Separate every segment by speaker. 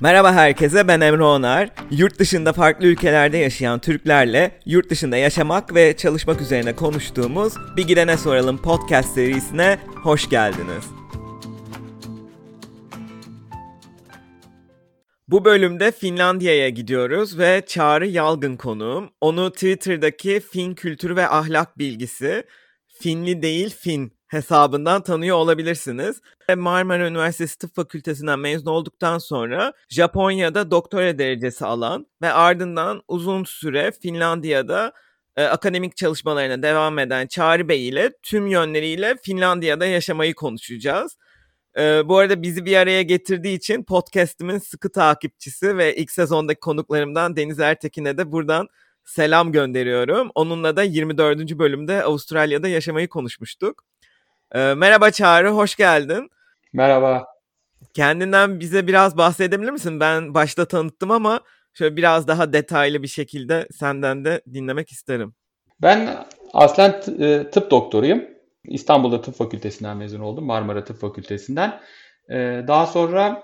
Speaker 1: Merhaba herkese ben Emre Onar. Yurt dışında farklı ülkelerde yaşayan Türklerle yurt dışında yaşamak ve çalışmak üzerine konuştuğumuz Bir Gidene Soralım podcast serisine hoş geldiniz. Bu bölümde Finlandiya'ya gidiyoruz ve Çağrı Yalgın konuğum. Onu Twitter'daki Fin kültürü ve ahlak bilgisi, Finli değil Fin hesabından tanıyor olabilirsiniz. Marmara Üniversitesi Tıp Fakültesinden mezun olduktan sonra Japonya'da doktora derecesi alan ve ardından uzun süre Finlandiya'da e, akademik çalışmalarına devam eden Çağrı Bey ile tüm yönleriyle Finlandiya'da yaşamayı konuşacağız. E, bu arada bizi bir araya getirdiği için podcast'imin sıkı takipçisi ve ilk sezondaki konuklarımdan Deniz Ertekin'e de buradan selam gönderiyorum. Onunla da 24. bölümde Avustralya'da yaşamayı konuşmuştuk. Ee, merhaba Çağrı, hoş geldin.
Speaker 2: Merhaba.
Speaker 1: Kendinden bize biraz bahsedebilir misin? Ben başta tanıttım ama şöyle biraz daha detaylı bir şekilde senden de dinlemek isterim.
Speaker 2: Ben aslen e, tıp doktoruyum. İstanbul'da tıp fakültesinden mezun oldum. Marmara Tıp Fakültesinden. Ee, daha sonra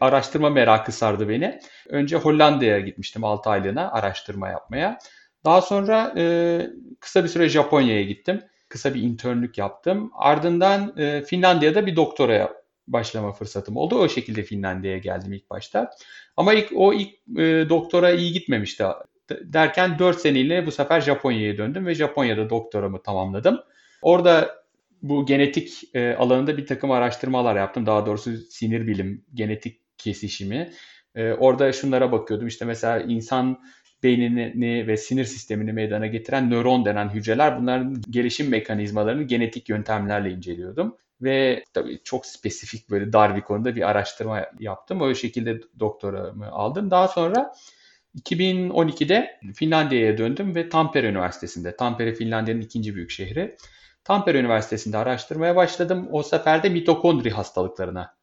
Speaker 2: araştırma merakı sardı beni. Önce Hollanda'ya gitmiştim 6 aylığına araştırma yapmaya. Daha sonra e, kısa bir süre Japonya'ya gittim kısa bir internlük yaptım. Ardından e, Finlandiya'da bir doktoraya başlama fırsatım oldu. O şekilde Finlandiya'ya geldim ilk başta. Ama ilk o ilk e, doktora iyi gitmemişti. Derken 4 seneyle bu sefer Japonya'ya döndüm ve Japonya'da doktoramı tamamladım. Orada bu genetik e, alanında bir takım araştırmalar yaptım. Daha doğrusu sinir bilim, genetik kesişimi. E, orada şunlara bakıyordum. İşte mesela insan beynini ve sinir sistemini meydana getiren nöron denen hücreler bunların gelişim mekanizmalarını genetik yöntemlerle inceliyordum. Ve tabii çok spesifik böyle dar bir konuda bir araştırma yaptım. O şekilde doktoramı aldım. Daha sonra 2012'de Finlandiya'ya döndüm ve Tampere Üniversitesi'nde, Tampere Finlandiya'nın ikinci büyük şehri. Tampere Üniversitesi'nde araştırmaya başladım. O sefer de mitokondri hastalıklarına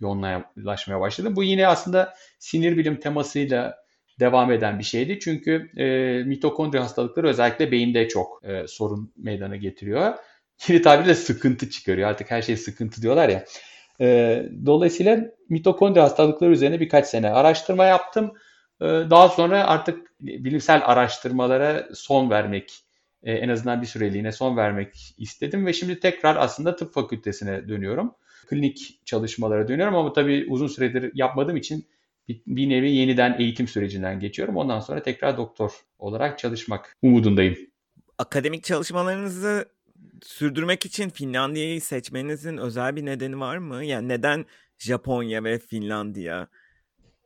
Speaker 2: yoğunlaşmaya başladım. Bu yine aslında sinir bilim temasıyla devam eden bir şeydi. Çünkü e, mitokondri hastalıkları özellikle beyinde çok e, sorun meydana getiriyor. Yeni tabirle sıkıntı çıkarıyor. Artık her şey sıkıntı diyorlar ya. E, dolayısıyla mitokondri hastalıkları üzerine birkaç sene araştırma yaptım. E, daha sonra artık bilimsel araştırmalara son vermek, e, en azından bir süreliğine son vermek istedim. Ve şimdi tekrar aslında tıp fakültesine dönüyorum. Klinik çalışmalara dönüyorum ama tabii uzun süredir yapmadığım için bir, bir nevi yeniden eğitim sürecinden geçiyorum. Ondan sonra tekrar doktor olarak çalışmak umudundayım.
Speaker 1: Akademik çalışmalarınızı sürdürmek için Finlandiya'yı seçmenizin özel bir nedeni var mı? Yani neden Japonya ve Finlandiya?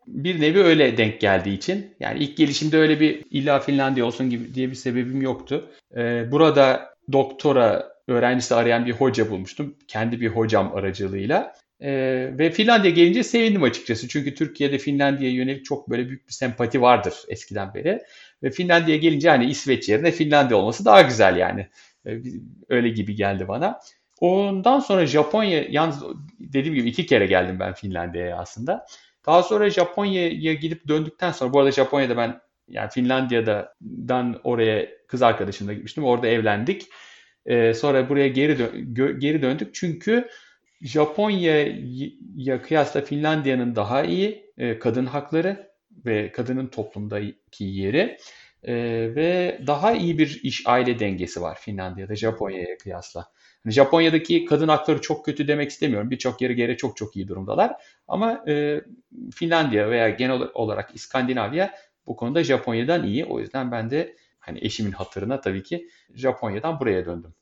Speaker 2: Bir nevi öyle denk geldiği için. Yani ilk gelişimde öyle bir illa Finlandiya olsun gibi diye bir sebebim yoktu. Ee, burada doktora öğrencisi arayan bir hoca bulmuştum. Kendi bir hocam aracılığıyla. E, ve Finlandiya gelince sevindim açıkçası. Çünkü Türkiye'de Finlandiya'ya yönelik çok böyle büyük bir sempati vardır eskiden beri. Ve Finlandiya gelince hani İsveç yerine Finlandiya olması daha güzel yani. E, öyle gibi geldi bana. Ondan sonra Japonya, yalnız dediğim gibi iki kere geldim ben Finlandiya'ya aslında. Daha sonra Japonya'ya gidip döndükten sonra, bu arada Japonya'da ben yani Finlandiya'dan oraya kız arkadaşımla gitmiştim. Orada evlendik. Ee, sonra buraya geri dö- geri döndük çünkü Japonya'ya kıyasla Finlandiya'nın daha iyi e, kadın hakları ve kadının toplumdaki yeri e, ve daha iyi bir iş aile dengesi var Finlandiya'da Japonya'ya kıyasla. Yani Japonya'daki kadın hakları çok kötü demek istemiyorum. Birçok yere göre çok çok iyi durumdalar. Ama e, Finlandiya veya genel olarak İskandinavya bu konuda Japonya'dan iyi. O yüzden ben de hani eşimin hatırına tabii ki Japonya'dan buraya döndüm.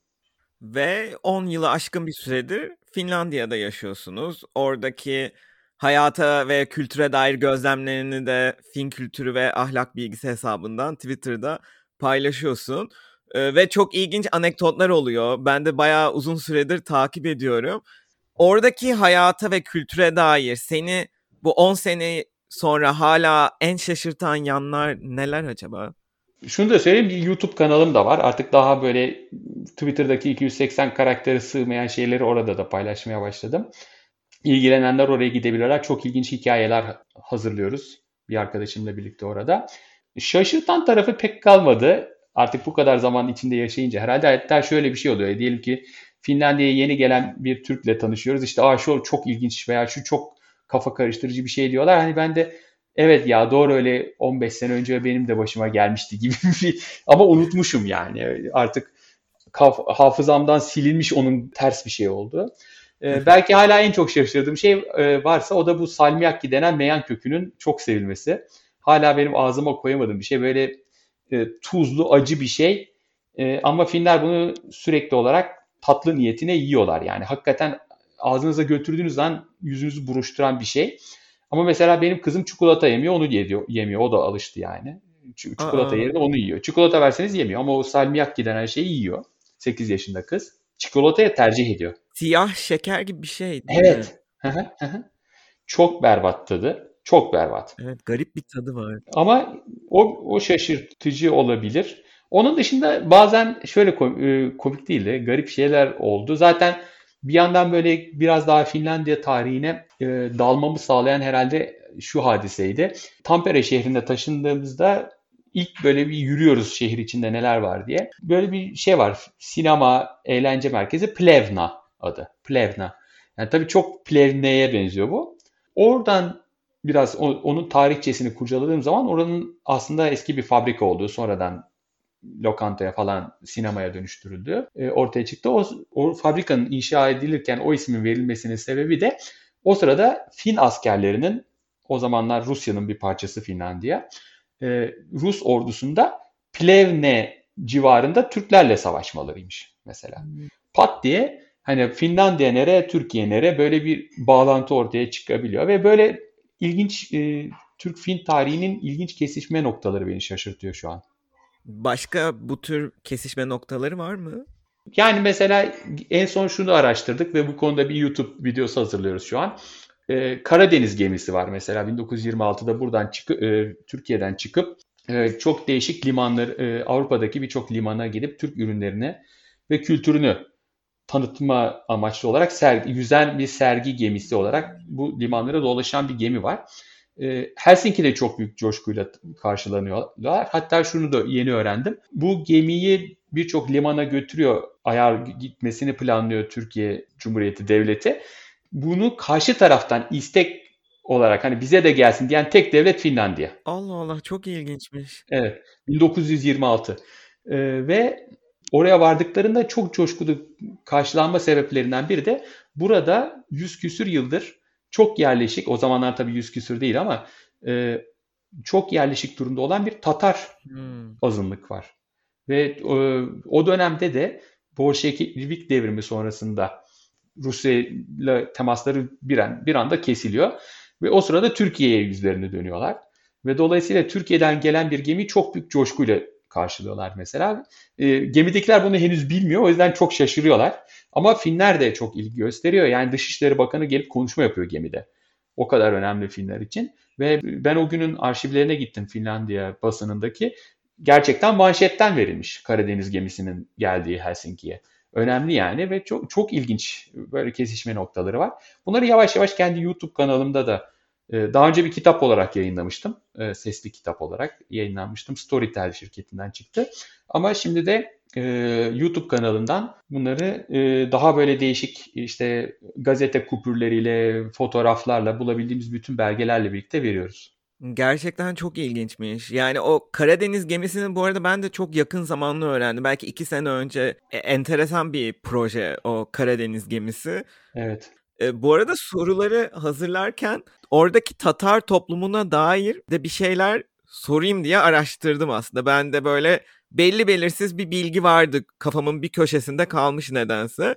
Speaker 1: Ve 10 yılı aşkın bir süredir Finlandiya'da yaşıyorsunuz. Oradaki hayata ve kültüre dair gözlemlerini de Fin kültürü ve ahlak bilgisi hesabından Twitter'da paylaşıyorsun. Ee, ve çok ilginç anekdotlar oluyor. Ben de bayağı uzun süredir takip ediyorum. Oradaki hayata ve kültüre dair seni bu 10 sene sonra hala en şaşırtan yanlar neler acaba?
Speaker 2: Şunu da söyleyeyim bir YouTube kanalım da var. Artık daha böyle Twitter'daki 280 karakteri sığmayan şeyleri orada da paylaşmaya başladım. İlgilenenler oraya gidebilirler. Çok ilginç hikayeler hazırlıyoruz bir arkadaşımla birlikte orada. Şaşırtan tarafı pek kalmadı. Artık bu kadar zaman içinde yaşayınca herhalde hatta şöyle bir şey oluyor. Diyelim ki Finlandiya'ya yeni gelen bir Türk'le tanışıyoruz. İşte Aa, şu çok ilginç veya şu çok kafa karıştırıcı bir şey diyorlar. Hani ben de evet ya doğru öyle 15 sene önce benim de başıma gelmişti gibi bir ama unutmuşum yani artık hafızamdan silinmiş onun ters bir şey oldu. Ee, belki hala en çok şaşırdığım şey e, varsa o da bu salmiakki denen meyan kökünün çok sevilmesi. Hala benim ağzıma koyamadığım bir şey. Böyle e, tuzlu, acı bir şey. E, ama Finler bunu sürekli olarak tatlı niyetine yiyorlar. Yani hakikaten ağzınıza götürdüğünüz zaman yüzünüzü buruşturan bir şey. Ama mesela benim kızım çikolata yemiyor, onu yediyor, yemiyor. O da alıştı yani. Çikolata Aa. yerine onu yiyor. Çikolata verseniz yemiyor ama o salmiakki denen şeyi yiyor. 8 yaşında kız. Çikolataya tercih ediyor.
Speaker 1: Siyah şeker gibi bir şey.
Speaker 2: Evet. Çok berbat tadı. Çok berbat.
Speaker 1: Evet garip bir tadı var.
Speaker 2: Ama o, o şaşırtıcı olabilir. Onun dışında bazen şöyle e, komik değil de garip şeyler oldu. Zaten bir yandan böyle biraz daha Finlandiya tarihine e, dalmamı sağlayan herhalde şu hadiseydi. Tampere şehrinde taşındığımızda ilk böyle bir yürüyoruz şehir içinde neler var diye. Böyle bir şey var. Sinema, eğlence merkezi Plevna adı. Plevna. Yani tabii çok Plevne'ye benziyor bu. Oradan biraz onun tarihçesini kurcaladığım zaman oranın aslında eski bir fabrika olduğu sonradan lokantaya falan sinemaya dönüştürüldü. E, ortaya çıktı. O, o fabrikanın inşa edilirken o ismin verilmesinin sebebi de o sırada Fin askerlerinin o zamanlar Rusya'nın bir parçası Finlandiya. E, Rus ordusunda Plevne civarında Türklerle savaşmalarıymış mesela. Pat diye hani Finlandiya nere, Türkiye nere böyle bir bağlantı ortaya çıkabiliyor ve böyle ilginç e, Türk-Fin tarihinin ilginç kesişme noktaları beni şaşırtıyor şu an.
Speaker 1: Başka bu tür kesişme noktaları var mı?
Speaker 2: Yani mesela en son şunu araştırdık ve bu konuda bir YouTube videosu hazırlıyoruz şu an. Ee, Karadeniz gemisi var mesela 1926'da buradan çıkıp e, Türkiye'den çıkıp e, çok değişik limanlar e, Avrupa'daki birçok limana gidip Türk ürünlerini ve kültürünü tanıtma amaçlı olarak sergi, yüzen bir sergi gemisi olarak bu limanlara dolaşan bir gemi var. E, Helsinki'de çok büyük coşkuyla karşılanıyorlar. Hatta şunu da yeni öğrendim. Bu gemiyi birçok limana götürüyor, ayar gitmesini planlıyor Türkiye Cumhuriyeti Devleti. Bunu karşı taraftan istek olarak hani bize de gelsin diyen tek devlet Finlandiya.
Speaker 1: Allah Allah çok ilginçmiş.
Speaker 2: Evet 1926 ee, ve oraya vardıklarında çok coşkulu karşılanma sebeplerinden biri de burada yüz küsür yıldır çok yerleşik, o zamanlar tabii yüz küsür değil ama e, çok yerleşik durumda olan bir Tatar hmm. azınlık var. Ve e, o dönemde de Bolşevik devrimi sonrasında Rusya ile temasları bir, an, bir anda kesiliyor. Ve o sırada Türkiye'ye yüzlerini dönüyorlar. Ve dolayısıyla Türkiye'den gelen bir gemi çok büyük coşkuyla karşılıyorlar mesela. E, gemidekiler bunu henüz bilmiyor o yüzden çok şaşırıyorlar. Ama Finler de çok ilgi gösteriyor. Yani Dışişleri Bakanı gelip konuşma yapıyor gemide. O kadar önemli Finler için. Ve ben o günün arşivlerine gittim Finlandiya basınındaki. Gerçekten manşetten verilmiş Karadeniz gemisinin geldiği Helsinki'ye. Önemli yani ve çok çok ilginç böyle kesişme noktaları var. Bunları yavaş yavaş kendi YouTube kanalımda da ee, daha önce bir kitap olarak yayınlamıştım. Ee, sesli kitap olarak yayınlanmıştım. Storytel şirketinden çıktı. Ama şimdi de e, YouTube kanalından bunları e, daha böyle değişik işte gazete kupürleriyle, fotoğraflarla bulabildiğimiz bütün belgelerle birlikte veriyoruz.
Speaker 1: Gerçekten çok ilginçmiş. Yani o Karadeniz gemisinin bu arada ben de çok yakın zamanlı öğrendim. Belki iki sene önce e, enteresan bir proje o Karadeniz gemisi.
Speaker 2: Evet.
Speaker 1: E, bu arada soruları hazırlarken oradaki Tatar toplumuna dair de bir şeyler sorayım diye araştırdım aslında. Ben de böyle belli belirsiz bir bilgi vardı kafamın bir köşesinde kalmış nedense.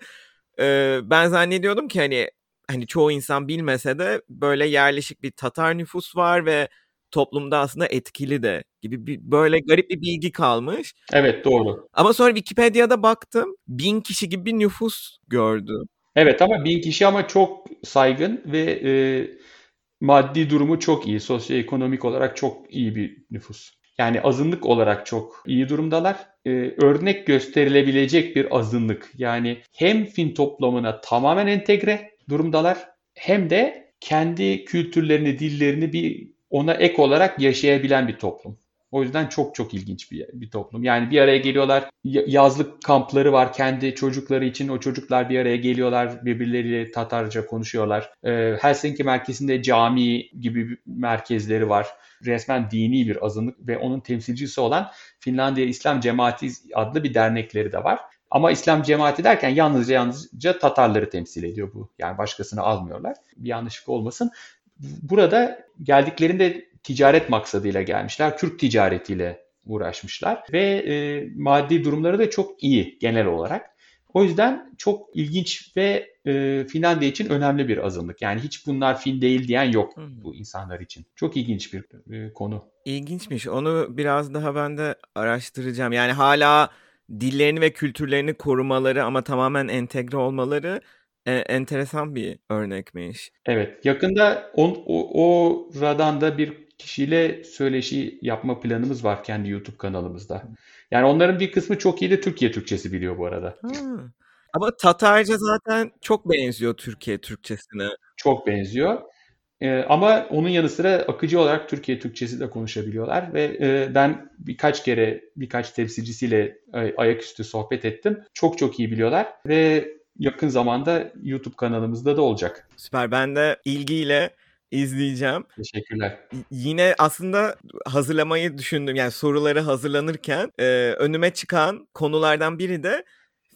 Speaker 1: E, ben zannediyordum ki hani hani çoğu insan bilmese de böyle yerleşik bir Tatar nüfus var ve toplumda aslında etkili de gibi bir, böyle garip bir bilgi kalmış.
Speaker 2: Evet doğru.
Speaker 1: Ama sonra Wikipedia'da baktım bin kişi gibi bir nüfus gördüm.
Speaker 2: Evet ama bin kişi ama çok saygın ve e, maddi durumu çok iyi. Sosyoekonomik olarak çok iyi bir nüfus. Yani azınlık olarak çok iyi durumdalar. Ee, örnek gösterilebilecek bir azınlık. Yani hem Fin toplumuna tamamen entegre durumdalar hem de kendi kültürlerini, dillerini bir ona ek olarak yaşayabilen bir toplum. O yüzden çok çok ilginç bir, bir toplum. Yani bir araya geliyorlar. Yazlık kampları var kendi çocukları için. O çocuklar bir araya geliyorlar. Birbirleriyle Tatarca konuşuyorlar. Ee, Helsinki merkezinde cami gibi merkezleri var. Resmen dini bir azınlık ve onun temsilcisi olan Finlandiya İslam Cemaati adlı bir dernekleri de var. Ama İslam cemaati derken yalnızca yalnızca Tatarları temsil ediyor bu. Yani başkasını almıyorlar. Bir yanlışlık olmasın. Burada geldiklerinde ticaret maksadıyla gelmişler. Türk ticaretiyle uğraşmışlar ve e, maddi durumları da çok iyi genel olarak. O yüzden çok ilginç ve e, Finlandiya için önemli bir azınlık. Yani hiç bunlar Fin değil diyen yok hmm. bu insanlar için. Çok ilginç bir e, konu.
Speaker 1: İlginçmiş. Onu biraz daha ben de araştıracağım. Yani hala dillerini ve kültürlerini korumaları ama tamamen entegre olmaları e, enteresan bir örnekmiş.
Speaker 2: Evet, yakında on, o, oradan da bir kişiyle söyleşi yapma planımız var kendi YouTube kanalımızda. Yani onların bir kısmı çok iyi de Türkiye Türkçesi biliyor bu arada. Ha.
Speaker 1: Ama Tatarca zaten çok benziyor Türkiye Türkçesine.
Speaker 2: Çok benziyor. Ee, ama onun yanı sıra akıcı olarak Türkiye Türkçesi de konuşabiliyorlar ve e, ben birkaç kere birkaç temsilcisiyle e, ayaküstü sohbet ettim. Çok çok iyi biliyorlar ve yakın zamanda YouTube kanalımızda da olacak.
Speaker 1: Süper. Ben de ilgiyle izleyeceğim.
Speaker 2: Teşekkürler.
Speaker 1: Yine aslında hazırlamayı düşündüm. Yani soruları hazırlanırken e, önüme çıkan konulardan biri de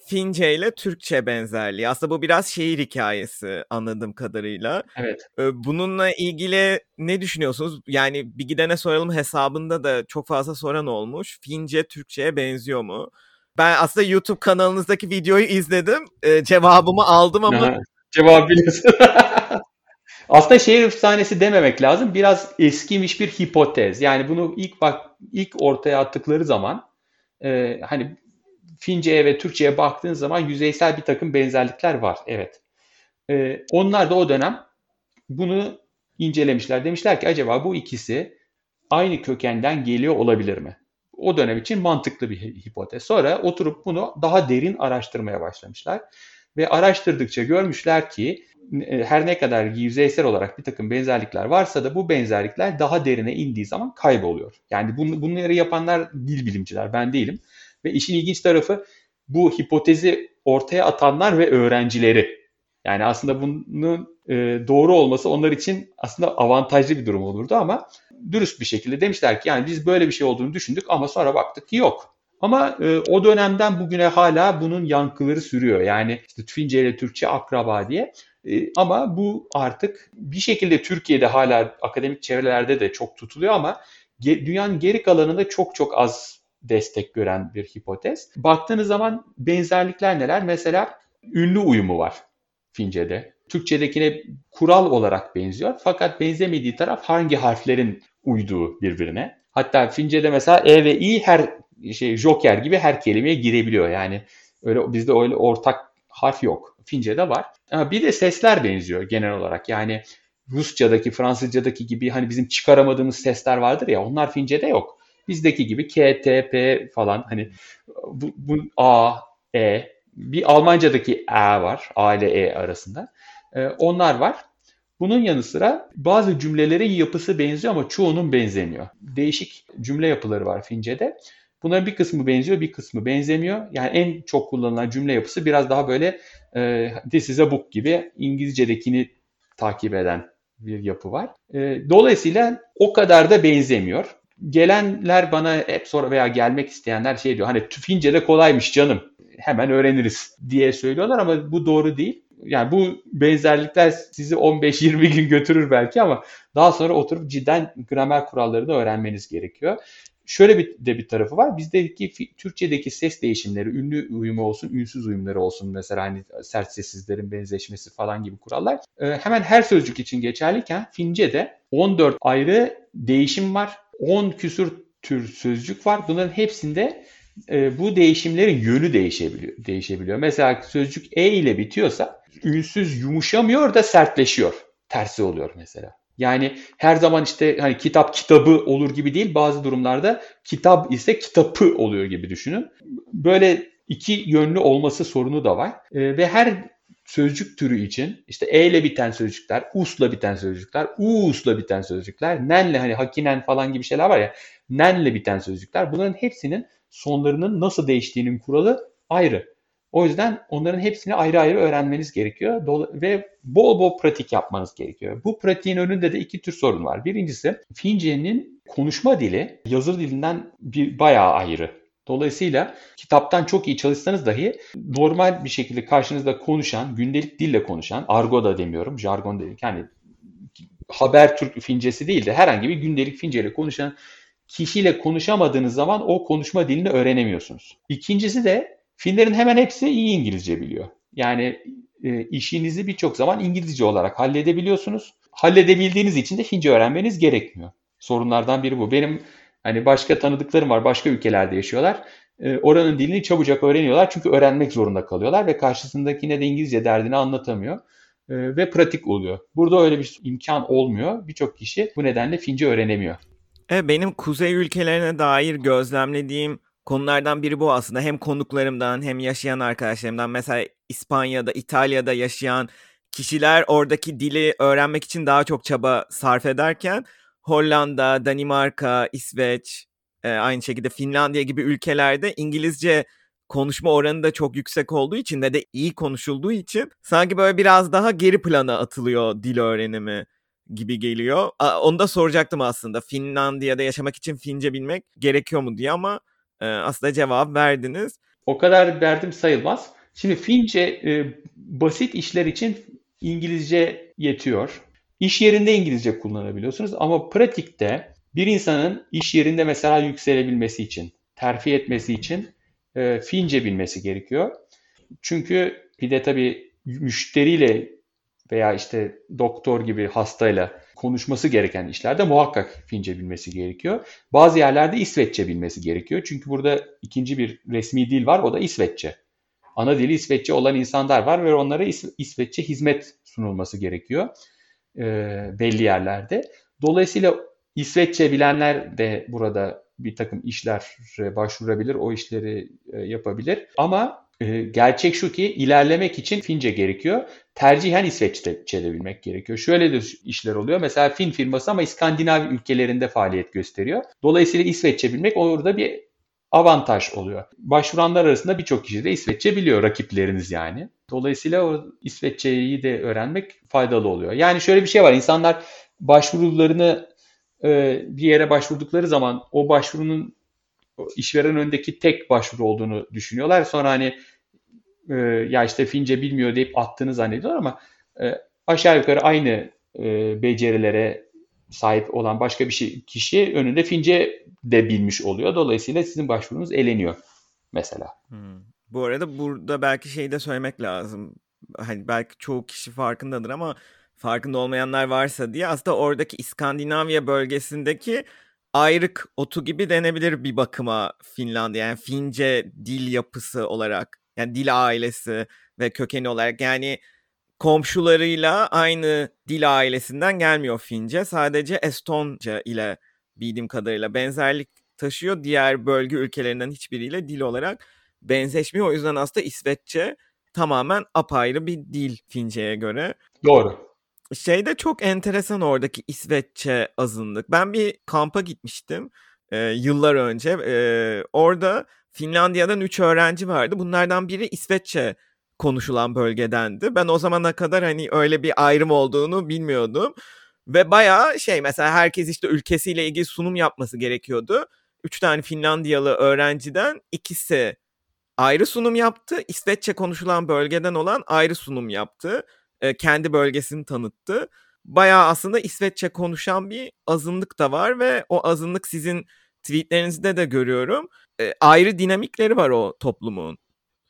Speaker 1: Fince ile Türkçe benzerliği. Aslında bu biraz şehir hikayesi anladığım kadarıyla.
Speaker 2: Evet.
Speaker 1: Bununla ilgili ne düşünüyorsunuz? Yani bir gidene soralım hesabında da çok fazla soran olmuş. Fince Türkçe'ye benziyor mu? Ben aslında YouTube kanalınızdaki videoyu izledim. Ee, cevabımı aldım ama... Ha,
Speaker 2: cevabı biliyorsun. aslında şehir efsanesi dememek lazım. Biraz eskimiş bir hipotez. Yani bunu ilk bak ilk ortaya attıkları zaman e, hani Fince'ye ve Türkçe'ye baktığın zaman yüzeysel bir takım benzerlikler var. Evet. Ee, onlar da o dönem bunu incelemişler. Demişler ki acaba bu ikisi aynı kökenden geliyor olabilir mi? O dönem için mantıklı bir hipotez. Sonra oturup bunu daha derin araştırmaya başlamışlar. Ve araştırdıkça görmüşler ki e, her ne kadar yüzeysel olarak bir takım benzerlikler varsa da bu benzerlikler daha derine indiği zaman kayboluyor. Yani bunları yapanlar dil bilimciler, ben değilim. Ve işin ilginç tarafı bu hipotezi ortaya atanlar ve öğrencileri. Yani aslında bunun e, doğru olması onlar için aslında avantajlı bir durum olurdu ama dürüst bir şekilde demişler ki yani biz böyle bir şey olduğunu düşündük ama sonra baktık ki yok. Ama e, o dönemden bugüne hala bunun yankıları sürüyor. Yani işte Fince ile Türkçe akraba diye. E, ama bu artık bir şekilde Türkiye'de hala akademik çevrelerde de çok tutuluyor ama dünyanın geri kalanında çok çok az destek gören bir hipotez. Baktığınız zaman benzerlikler neler? Mesela ünlü uyumu var Fince'de. Türkçedekine kural olarak benziyor. Fakat benzemediği taraf hangi harflerin uyduğu birbirine. Hatta Fince'de mesela E ve I her şey Joker gibi her kelimeye girebiliyor. Yani öyle bizde öyle ortak harf yok. Fince'de var. Bir de sesler benziyor genel olarak. Yani Rusçadaki, Fransızcadaki gibi hani bizim çıkaramadığımız sesler vardır ya onlar Fince'de yok. Bizdeki gibi K, T, P falan hani bu, bu A, E bir Almanca'daki E var. A ile E arasında. Ee, onlar var. Bunun yanı sıra bazı cümlelerin yapısı benziyor ama çoğunun benzemiyor. Değişik cümle yapıları var Fince'de. Bunların bir kısmı benziyor, bir kısmı benzemiyor. Yani en çok kullanılan cümle yapısı biraz daha böyle e, this is a book gibi İngilizce'dekini takip eden bir yapı var. E, dolayısıyla o kadar da benzemiyor gelenler bana hep sonra veya gelmek isteyenler şey diyor hani tüfince de kolaymış canım hemen öğreniriz diye söylüyorlar ama bu doğru değil. Yani bu benzerlikler sizi 15-20 gün götürür belki ama daha sonra oturup cidden gramer kuralları da öğrenmeniz gerekiyor. Şöyle bir de bir tarafı var. Bizdeki Türkçedeki ses değişimleri, ünlü uyumu olsun, ünsüz uyumları olsun mesela hani sert sessizlerin benzeşmesi falan gibi kurallar e, hemen her sözcük için geçerliyken Fince'de 14 ayrı değişim var 10 küsur tür sözcük var. Bunların hepsinde e, bu değişimlerin yönü değişebiliyor. değişebiliyor. Mesela sözcük e ile bitiyorsa ünsüz yumuşamıyor da sertleşiyor. Tersi oluyor mesela. Yani her zaman işte hani kitap kitabı olur gibi değil. Bazı durumlarda kitap ise kitapı oluyor gibi düşünün. Böyle iki yönlü olması sorunu da var. E, ve her sözcük türü için işte e ile biten sözcükler, usla biten sözcükler, uusla biten sözcükler, nenle hani hakinen falan gibi şeyler var ya, nenle biten sözcükler bunların hepsinin sonlarının nasıl değiştiğinin kuralı ayrı. O yüzden onların hepsini ayrı ayrı öğrenmeniz gerekiyor ve bol bol pratik yapmanız gerekiyor. Bu pratiğin önünde de iki tür sorun var. Birincisi Fince'nin konuşma dili yazılı dilinden bir bayağı ayrı. Dolayısıyla kitaptan çok iyi çalışsanız dahi normal bir şekilde karşınızda konuşan, gündelik dille konuşan, argo da demiyorum, jargon değil. Yani haber Türk fincesi değil de herhangi bir gündelik finceyle konuşan kişiyle konuşamadığınız zaman o konuşma dilini öğrenemiyorsunuz. İkincisi de Finlerin hemen hepsi iyi İngilizce biliyor. Yani e, işinizi birçok zaman İngilizce olarak halledebiliyorsunuz. Halledebildiğiniz için de Fince öğrenmeniz gerekmiyor. Sorunlardan biri bu. Benim hani başka tanıdıklarım var, başka ülkelerde yaşıyorlar. E, oranın dilini çabucak öğreniyorlar çünkü öğrenmek zorunda kalıyorlar ve karşısındakine de İngilizce derdini anlatamıyor e, ve pratik oluyor. Burada öyle bir imkan olmuyor. Birçok kişi bu nedenle Fince öğrenemiyor.
Speaker 1: E, benim kuzey ülkelerine dair gözlemlediğim konulardan biri bu aslında. Hem konuklarımdan hem yaşayan arkadaşlarımdan. Mesela İspanya'da, İtalya'da yaşayan kişiler oradaki dili öğrenmek için daha çok çaba sarf ederken Hollanda, Danimarka, İsveç, e, aynı şekilde Finlandiya gibi ülkelerde İngilizce konuşma oranı da çok yüksek olduğu için ve de iyi konuşulduğu için sanki böyle biraz daha geri plana atılıyor dil öğrenimi gibi geliyor. Onu da soracaktım aslında. Finlandiya'da yaşamak için Fince bilmek gerekiyor mu diye ama e, aslında cevap verdiniz.
Speaker 2: O kadar verdim sayılmaz. Şimdi Fince e, basit işler için İngilizce yetiyor. İş yerinde İngilizce kullanabiliyorsunuz ama pratikte bir insanın iş yerinde mesela yükselebilmesi için, terfi etmesi için e, Fince bilmesi gerekiyor. Çünkü bir de tabii müşteriyle veya işte doktor gibi hastayla konuşması gereken işlerde muhakkak Fince bilmesi gerekiyor. Bazı yerlerde İsveççe bilmesi gerekiyor. Çünkü burada ikinci bir resmi dil var o da İsveççe. Ana dili İsveççe olan insanlar var ve onlara İs- İsveççe hizmet sunulması gerekiyor e, belli yerlerde. Dolayısıyla İsveççe bilenler de burada bir takım işler başvurabilir, o işleri e, yapabilir. Ama e, gerçek şu ki ilerlemek için Fince gerekiyor. Tercihen İsveççe de bilmek gerekiyor. Şöyle de işler oluyor. Mesela Fin firması ama İskandinav ülkelerinde faaliyet gösteriyor. Dolayısıyla İsveççe bilmek orada bir avantaj oluyor. Başvuranlar arasında birçok kişi de İsveççe biliyor rakipleriniz yani. Dolayısıyla o İsveççeyi de öğrenmek faydalı oluyor. Yani şöyle bir şey var. İnsanlar başvurularını e, bir yere başvurdukları zaman o başvurunun işveren öndeki tek başvuru olduğunu düşünüyorlar. Sonra hani e, ya işte Fince bilmiyor deyip attığını zannediyorlar ama e, aşağı yukarı aynı e, becerilere sahip olan başka bir şey, kişi önünde Fince de bilmiş oluyor. Dolayısıyla sizin başvurunuz eleniyor mesela.
Speaker 1: Hmm. Bu arada burada belki şey de söylemek lazım. Hani belki çoğu kişi farkındadır ama farkında olmayanlar varsa diye aslında oradaki İskandinavya bölgesindeki ayrık otu gibi denebilir bir bakıma Finlandiya. Yani Fince dil yapısı olarak yani dil ailesi ve kökeni olarak yani komşularıyla aynı dil ailesinden gelmiyor Fince. Sadece Estonca ile bildiğim kadarıyla benzerlik taşıyor. Diğer bölge ülkelerinden hiçbiriyle dil olarak benzeşmiyor. O yüzden aslında İsveççe tamamen apayrı bir dil Fince'ye göre.
Speaker 2: Doğru.
Speaker 1: Şey de çok enteresan oradaki İsveççe azınlık. Ben bir kampa gitmiştim e, yıllar önce. E, orada Finlandiya'dan 3 öğrenci vardı. Bunlardan biri İsveççe konuşulan bölgedendi. Ben o zamana kadar hani öyle bir ayrım olduğunu bilmiyordum. Ve bayağı şey mesela herkes işte ülkesiyle ilgili sunum yapması gerekiyordu. Üç tane Finlandiyalı öğrenciden ikisi ayrı sunum yaptı. İsveççe konuşulan bölgeden olan ayrı sunum yaptı. E, kendi bölgesini tanıttı. Bayağı aslında İsveççe konuşan bir azınlık da var ve o azınlık sizin tweetlerinizde de görüyorum. E, ayrı dinamikleri var o toplumun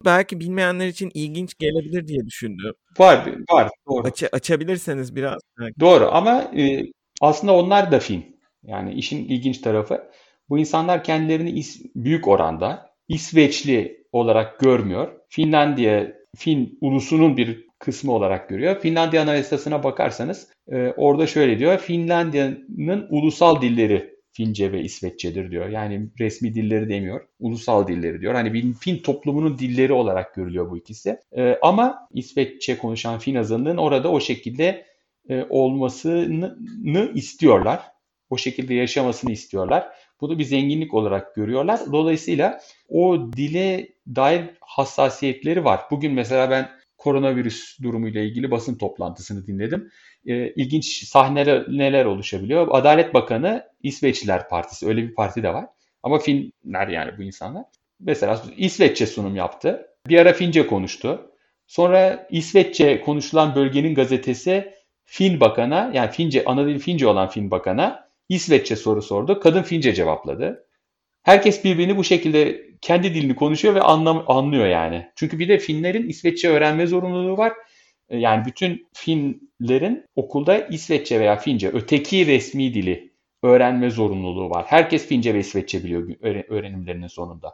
Speaker 1: belki bilmeyenler için ilginç gelebilir diye düşündüm.
Speaker 2: Var, var. Doğru.
Speaker 1: Aç, açabilirseniz biraz.
Speaker 2: Doğru ama e, aslında onlar da film. Yani işin ilginç tarafı. Bu insanlar kendilerini is, büyük oranda İsveçli olarak görmüyor. Finlandiya, Fin ulusunun bir kısmı olarak görüyor. Finlandiya Anayasası'na bakarsanız e, orada şöyle diyor. Finlandiya'nın ulusal dilleri Fince ve İsveççedir diyor. Yani resmi dilleri demiyor. Ulusal dilleri diyor. Hani bir Fin toplumunun dilleri olarak görülüyor bu ikisi. E, ama İsveççe konuşan Fin azınlığın orada o şekilde e, olmasını istiyorlar. O şekilde yaşamasını istiyorlar. Bunu bir zenginlik olarak görüyorlar. Dolayısıyla o dile dair hassasiyetleri var. Bugün mesela ben koronavirüs durumuyla ilgili basın toplantısını dinledim. E, ilginç sahneler neler oluşabiliyor. Adalet Bakanı İsveçliler Partisi. Öyle bir parti de var. Ama Finler yani bu insanlar. Mesela İsveççe sunum yaptı. Bir ara Fince konuştu. Sonra İsveççe konuşulan bölgenin gazetesi Fin Bakan'a yani Fince, ana Fince olan Fin Bakan'a İsveççe soru sordu. Kadın Fince cevapladı. Herkes birbirini bu şekilde kendi dilini konuşuyor ve anlam anlıyor yani. Çünkü bir de Finlerin İsveççe öğrenme zorunluluğu var. E, yani bütün Finlerin okulda İsveççe veya Fince öteki resmi dili öğrenme zorunluluğu var. Herkes Fince ve İsveççe biliyor öğrenimlerinin sonunda.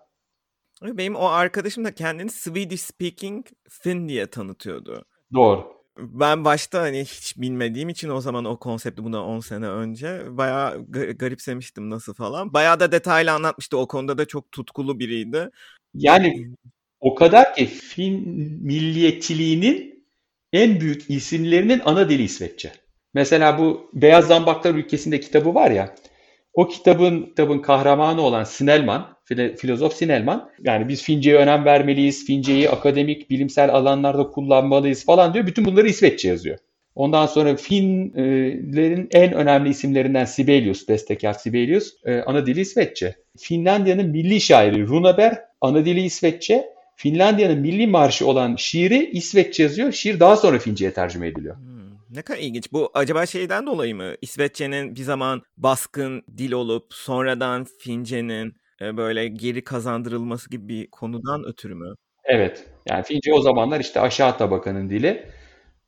Speaker 1: Benim o arkadaşım da kendini Swedish speaking Fin diye tanıtıyordu.
Speaker 2: Doğru
Speaker 1: ben başta hani hiç bilmediğim için o zaman o konsepti buna 10 sene önce bayağı garipsemiştim nasıl falan. Bayağı da detaylı anlatmıştı. O konuda da çok tutkulu biriydi.
Speaker 2: Yani o kadar ki Fin milliyetçiliğinin en büyük isimlerinin ana dili İsveççe. Mesela bu Beyaz Zambaklar ülkesinde kitabı var ya. O kitabın kitabın kahramanı olan Snellman, filozof Sinelman yani biz Fince'ye önem vermeliyiz, Fince'yi akademik, bilimsel alanlarda kullanmalıyız falan diyor. Bütün bunları İsveççe yazıyor. Ondan sonra Finlerin en önemli isimlerinden Sibelius, bestekar Sibelius, e, ana dili İsveççe. Finlandiya'nın milli şairi Runeberg, ana dili İsveççe. Finlandiya'nın milli marşı olan şiiri İsveççe yazıyor. Şiir daha sonra Fince'ye tercüme ediliyor. Hmm.
Speaker 1: Ne kadar ilginç. Bu acaba şeyden dolayı mı? İsveççenin bir zaman baskın dil olup sonradan Fince'nin e, böyle geri kazandırılması gibi bir konudan ötürü mü?
Speaker 2: Evet. Yani Fince o zamanlar işte aşağı tabakanın dili.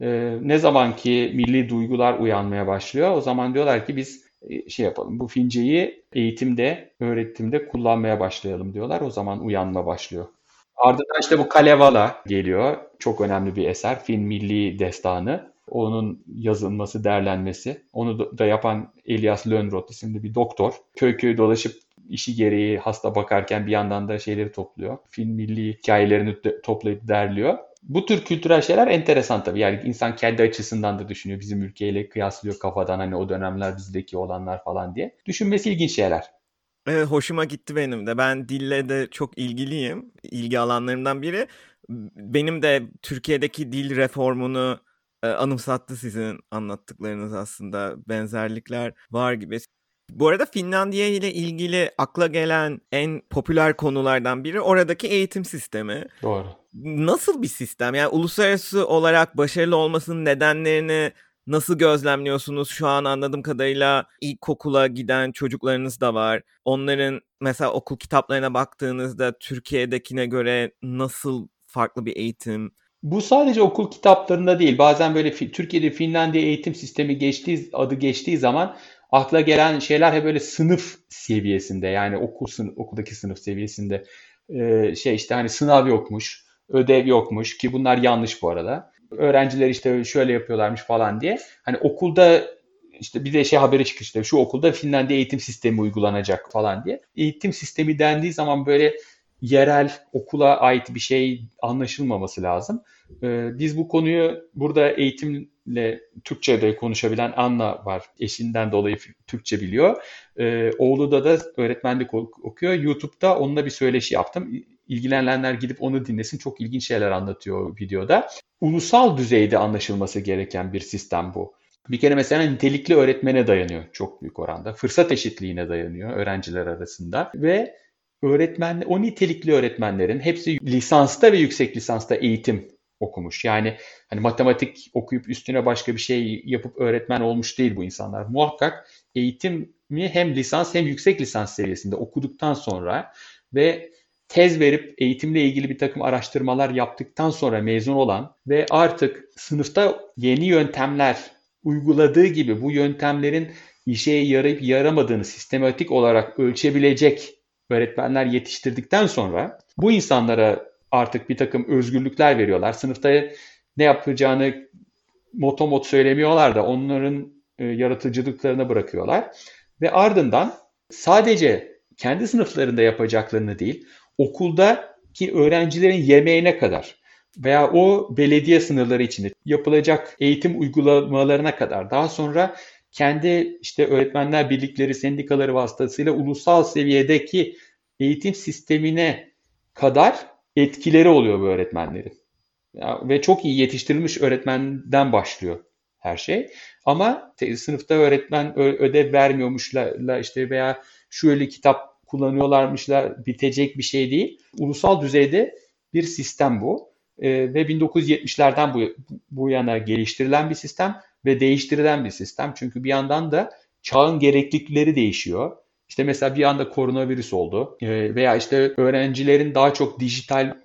Speaker 2: Ee, ne zaman ki milli duygular uyanmaya başlıyor o zaman diyorlar ki biz e, şey yapalım bu Fince'yi eğitimde, öğretimde kullanmaya başlayalım diyorlar. O zaman uyanma başlıyor. Ardından işte bu Kalevala geliyor. Çok önemli bir eser. Fin Milli Destanı. Onun yazılması, derlenmesi. Onu da yapan Elias Lönnrot isimli bir doktor. Köy köy dolaşıp işi gereği hasta bakarken bir yandan da şeyleri topluyor. Film milli hikayelerini toplayıp derliyor. Bu tür kültürel şeyler enteresan tabii. Yani insan kendi açısından da düşünüyor. Bizim ülkeyle kıyaslıyor kafadan hani o dönemler bizdeki olanlar falan diye. Düşünmesi ilginç şeyler.
Speaker 1: Evet, hoşuma gitti benim de. Ben dille de çok ilgiliyim. İlgi alanlarımdan biri. Benim de Türkiye'deki dil reformunu anımsattı sizin anlattıklarınız aslında. Benzerlikler var gibi. Bu arada Finlandiya ile ilgili akla gelen en popüler konulardan biri oradaki eğitim sistemi.
Speaker 2: Doğru.
Speaker 1: Nasıl bir sistem? Yani uluslararası olarak başarılı olmasının nedenlerini nasıl gözlemliyorsunuz? Şu an anladığım kadarıyla ilkokula giden çocuklarınız da var. Onların mesela okul kitaplarına baktığınızda Türkiye'dekine göre nasıl farklı bir eğitim
Speaker 2: bu sadece okul kitaplarında değil. Bazen böyle Türkiye'de Finlandiya eğitim sistemi geçtiği adı geçtiği zaman akla gelen şeyler hep böyle sınıf seviyesinde yani okul sınıf, okuldaki sınıf seviyesinde ee, şey işte hani sınav yokmuş, ödev yokmuş ki bunlar yanlış bu arada. Öğrenciler işte şöyle yapıyorlarmış falan diye. Hani okulda işte bir de şey haberi çıkıyor işte şu okulda Finlandiya eğitim sistemi uygulanacak falan diye. Eğitim sistemi dendiği zaman böyle yerel okula ait bir şey anlaşılmaması lazım. Ee, biz bu konuyu burada eğitimle Türkçe'de konuşabilen Anna var. Eşinden dolayı Türkçe biliyor. Ee, oğlu da da öğretmenlik okuyor. YouTube'da onunla bir söyleşi yaptım. İlgilenenler gidip onu dinlesin. Çok ilginç şeyler anlatıyor videoda. Ulusal düzeyde anlaşılması gereken bir sistem bu. Bir kere mesela nitelikli öğretmene dayanıyor çok büyük oranda. Fırsat eşitliğine dayanıyor öğrenciler arasında ve öğretmen, o nitelikli öğretmenlerin hepsi lisansta ve yüksek lisansta eğitim okumuş. Yani hani matematik okuyup üstüne başka bir şey yapıp öğretmen olmuş değil bu insanlar. Muhakkak eğitimi hem lisans hem yüksek lisans seviyesinde okuduktan sonra ve tez verip eğitimle ilgili bir takım araştırmalar yaptıktan sonra mezun olan ve artık sınıfta yeni yöntemler uyguladığı gibi bu yöntemlerin işe yarayıp yaramadığını sistematik olarak ölçebilecek öğretmenler yetiştirdikten sonra bu insanlara artık bir takım özgürlükler veriyorlar. Sınıfta ne yapacağını motomot söylemiyorlar da onların e, yaratıcılıklarına bırakıyorlar. Ve ardından sadece kendi sınıflarında yapacaklarını değil, okuldaki öğrencilerin yemeğine kadar veya o belediye sınırları içinde yapılacak eğitim uygulamalarına kadar daha sonra kendi işte öğretmenler birlikleri, sendikaları vasıtasıyla ulusal seviyedeki eğitim sistemine kadar etkileri oluyor bu öğretmenlerin. Ya, ve çok iyi yetiştirilmiş öğretmenden başlıyor her şey. Ama sınıfta öğretmen ödev vermiyormuşla işte veya şöyle kitap kullanıyorlarmışla bitecek bir şey değil. Ulusal düzeyde bir sistem bu. Ee, ve 1970'lerden bu, bu yana geliştirilen bir sistem ve değiştirilen bir sistem. Çünkü bir yandan da çağın gereklilikleri değişiyor. İşte mesela bir anda koronavirüs oldu ee, veya işte öğrencilerin daha çok dijital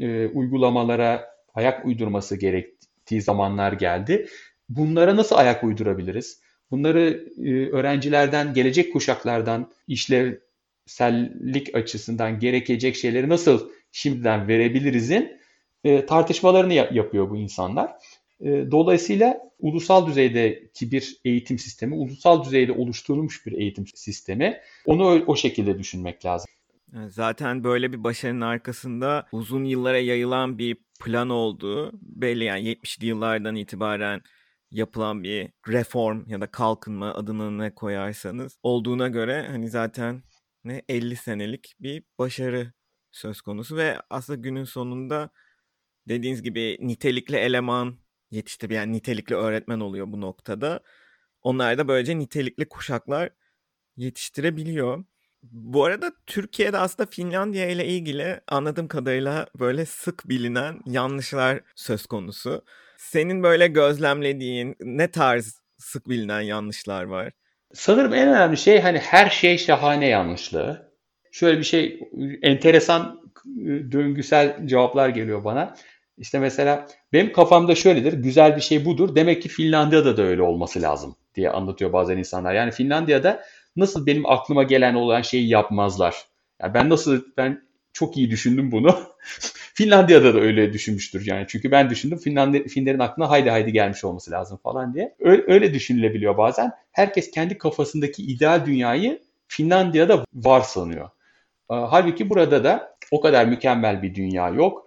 Speaker 2: e, uygulamalara ayak uydurması gerektiği zamanlar geldi. Bunlara nasıl ayak uydurabiliriz? Bunları e, öğrencilerden, gelecek kuşaklardan işlevsellik açısından gerekecek şeyleri nasıl şimdiden verebilirizin e, tartışmalarını yapıyor bu insanlar. E, dolayısıyla ulusal düzeydeki bir eğitim sistemi, ulusal düzeyde oluşturulmuş bir eğitim sistemi. Onu o şekilde düşünmek lazım.
Speaker 1: Zaten böyle bir başarının arkasında uzun yıllara yayılan bir plan olduğu belli yani 70'li yıllardan itibaren yapılan bir reform ya da kalkınma adını ne koyarsanız olduğuna göre hani zaten ne 50 senelik bir başarı söz konusu ve aslında günün sonunda dediğiniz gibi nitelikli eleman yetiştirip yani nitelikli öğretmen oluyor bu noktada. Onlar da böylece nitelikli kuşaklar yetiştirebiliyor. Bu arada Türkiye'de aslında Finlandiya ile ilgili anladığım kadarıyla böyle sık bilinen yanlışlar söz konusu. Senin böyle gözlemlediğin ne tarz sık bilinen yanlışlar var?
Speaker 2: Sanırım en önemli şey hani her şey şahane yanlışlığı. Şöyle bir şey enteresan döngüsel cevaplar geliyor bana. İşte mesela benim kafamda şöyledir. Güzel bir şey budur. Demek ki Finlandiya'da da öyle olması lazım diye anlatıyor bazen insanlar. Yani Finlandiya'da nasıl benim aklıma gelen olan şeyi yapmazlar. Yani ben nasıl ben çok iyi düşündüm bunu. Finlandiya'da da öyle düşünmüştür yani. Çünkü ben düşündüm Finlandiya, Finlerin aklına haydi haydi gelmiş olması lazım falan diye. Öyle, öyle düşünülebiliyor bazen. Herkes kendi kafasındaki ideal dünyayı Finlandiya'da var sanıyor. Halbuki burada da o kadar mükemmel bir dünya yok.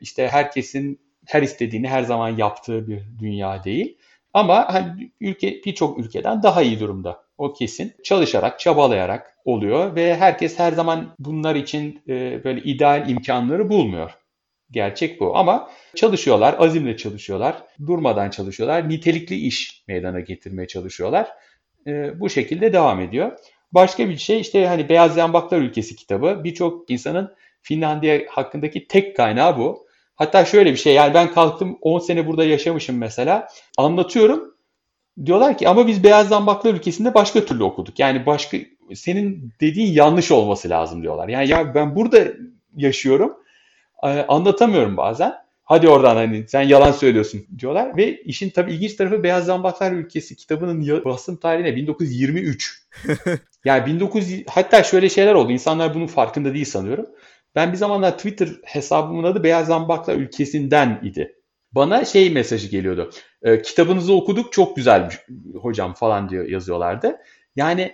Speaker 2: İşte herkesin her istediğini her zaman yaptığı bir dünya değil. Ama hani ülke birçok ülkeden daha iyi durumda. O kesin. Çalışarak, çabalayarak oluyor ve herkes her zaman bunlar için e, böyle ideal imkanları bulmuyor. Gerçek bu ama çalışıyorlar, azimle çalışıyorlar, durmadan çalışıyorlar, nitelikli iş meydana getirmeye çalışıyorlar. E, bu şekilde devam ediyor. Başka bir şey işte hani Beyaz Zambaklar Ülkesi kitabı birçok insanın Finlandiya hakkındaki tek kaynağı bu. Hatta şöyle bir şey yani ben kalktım 10 sene burada yaşamışım mesela. Anlatıyorum. Diyorlar ki ama biz Beyaz Zambaklar ülkesinde başka türlü okuduk. Yani başka senin dediğin yanlış olması lazım diyorlar. Yani ya ben burada yaşıyorum. Anlatamıyorum bazen. Hadi oradan hani sen yalan söylüyorsun diyorlar. Ve işin tabii ilginç tarafı Beyaz Zambaklar Ülkesi kitabının basım tarihine 1923. yani 1900 hatta şöyle şeyler oldu. İnsanlar bunun farkında değil sanıyorum. Ben bir zamanlar Twitter hesabımın adı Beyaz Zambakla ülkesinden idi. Bana şey mesajı geliyordu. E, kitabınızı okuduk çok güzel hocam falan diyor yazıyorlardı. Yani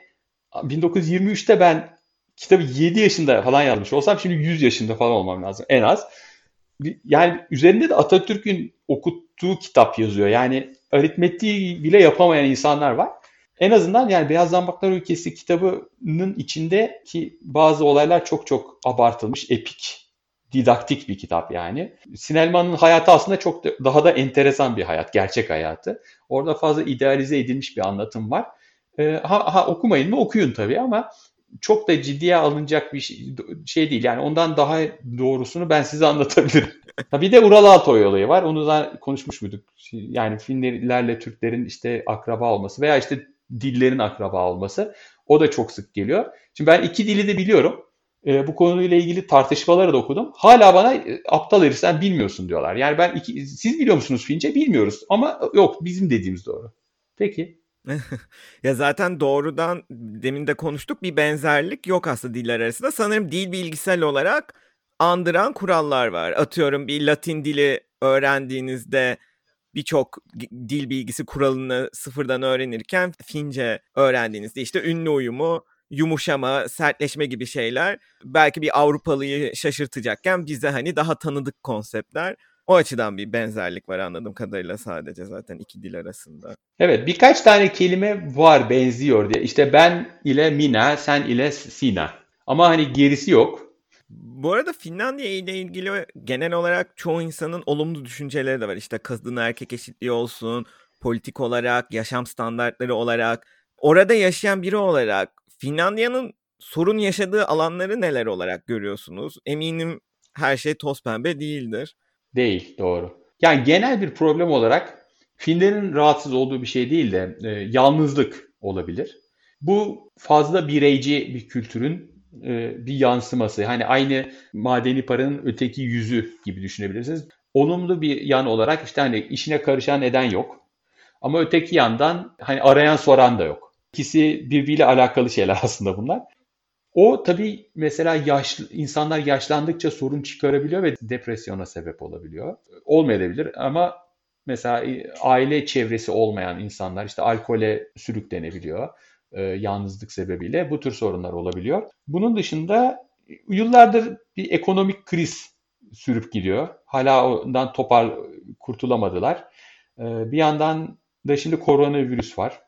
Speaker 2: 1923'te ben kitabı 7 yaşında falan yazmış olsam şimdi 100 yaşında falan olmam lazım en az. Yani üzerinde de Atatürk'ün okuttuğu kitap yazıyor. Yani aritmetiği bile yapamayan insanlar var. En azından yani Beyaz Zambaklar Ülkesi kitabının içindeki bazı olaylar çok çok abartılmış, epik, didaktik bir kitap yani. Sinelman'ın hayatı aslında çok da, daha da enteresan bir hayat, gerçek hayatı. Orada fazla idealize edilmiş bir anlatım var. Ee, ha, ha okumayın mı? Okuyun tabii ama çok da ciddiye alınacak bir şey, şey değil. Yani ondan daha doğrusunu ben size anlatabilirim. bir de Ural Altoy olayı var. Onu da konuşmuş muyduk? Yani Finlerle Türklerin işte akraba olması veya işte dillerin akraba olması. O da çok sık geliyor. Şimdi ben iki dili de biliyorum. E, bu konuyla ilgili tartışmaları da okudum. Hala bana e, aptal herif sen bilmiyorsun diyorlar. Yani ben iki, siz biliyor musunuz Fince? Bilmiyoruz. Ama yok bizim dediğimiz doğru. Peki.
Speaker 1: ya zaten doğrudan demin de konuştuk bir benzerlik yok aslında diller arasında. Sanırım dil bilgisel olarak andıran kurallar var. Atıyorum bir Latin dili öğrendiğinizde birçok dil bilgisi kuralını sıfırdan öğrenirken Fince öğrendiğinizde işte ünlü uyumu yumuşama, sertleşme gibi şeyler belki bir Avrupalıyı şaşırtacakken bize hani daha tanıdık konseptler. O açıdan bir benzerlik var anladığım kadarıyla sadece zaten iki dil arasında.
Speaker 2: Evet birkaç tane kelime var benziyor diye. İşte ben ile Mina, sen ile Sina. Ama hani gerisi yok.
Speaker 1: Bu arada Finlandiya ile ilgili genel olarak çoğu insanın olumlu düşünceleri de var. İşte kadın erkek eşitliği olsun, politik olarak, yaşam standartları olarak. Orada yaşayan biri olarak Finlandiya'nın sorun yaşadığı alanları neler olarak görüyorsunuz? Eminim her şey toz pembe değildir.
Speaker 2: Değil, doğru. Yani genel bir problem olarak Finlerin rahatsız olduğu bir şey değil de e, yalnızlık olabilir. Bu fazla bireyci bir kültürün e, bir yansıması. Hani aynı madeni paranın öteki yüzü gibi düşünebilirsiniz. Olumlu bir yan olarak işte hani işine karışan neden yok. Ama öteki yandan hani arayan soran da yok. İkisi birbiriyle alakalı şeyler aslında bunlar. O tabii mesela yaşlı insanlar yaşlandıkça sorun çıkarabiliyor ve depresyona sebep olabiliyor. Olmayabilir ama mesela aile çevresi olmayan insanlar işte alkole sürüklenebiliyor e, yalnızlık sebebiyle bu tür sorunlar olabiliyor. Bunun dışında yıllardır bir ekonomik kriz sürüp gidiyor. Hala ondan topar kurtulamadılar. E, bir yandan da şimdi koronavirüs var.